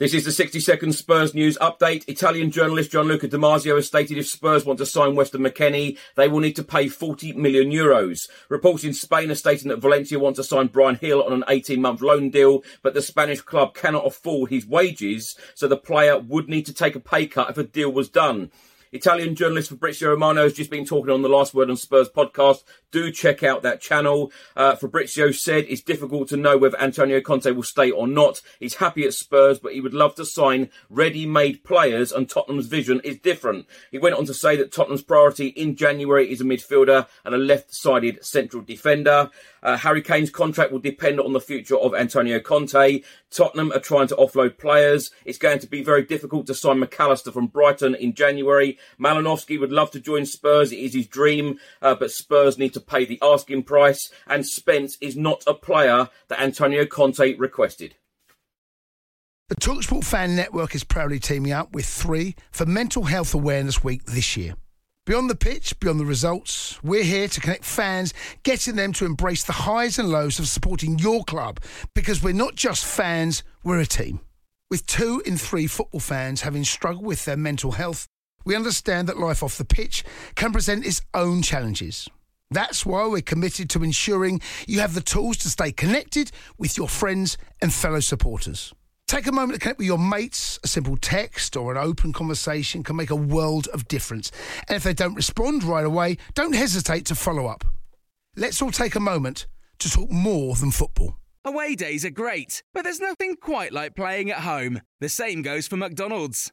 This is the 60 second Spurs news update. Italian journalist Gianluca Di Marzio has stated if Spurs want to sign Weston McKennie, they will need to pay 40 million euros. Reports in Spain are stating that Valencia want to sign Bryan Gil on an 18 month loan deal, but the Spanish club cannot afford his wages, so the player would need to take a pay cut if a deal was done. Italian journalist Fabrizio Romano has just been talking on the Last Word on Spurs podcast. Do check out that channel. Uh, Fabrizio said it's difficult to know whether Antonio Conte will stay or not. He's happy at Spurs, but he would love to sign ready-made players, and Tottenham's vision is different. He went on to say that Tottenham's priority in January is a midfielder and a left-sided central defender. Uh, Harry Kane's contract will depend on the future of Antonio Conte. Tottenham are trying to offload players. It's going to be very difficult to sign Mac Allister from Brighton in January. Malinovskyi would love to join Spurs. It is his dream, uh, but Spurs need to pay the asking price. And Spence is not a player that Antonio Conte requested. The Talksport Fan Network is proudly teaming up with three for Mental Health Awareness Week this year. Beyond the pitch, beyond the results, we're here to connect fans, getting them to embrace the highs and lows of supporting your club because we're not just fans, we're a team. With two in three football fans having struggled with their mental health, we understand that life off the pitch can present its own challenges. That's why we're committed to ensuring you have the tools to stay connected with your friends and fellow supporters. Take a moment to connect with your mates. A simple text or an open conversation can make a world of difference. And if they don't respond right away, don't hesitate to follow up. Let's all take a moment to talk more than football. Away days are great, but there's nothing quite like playing at home. The same goes for McDonald's.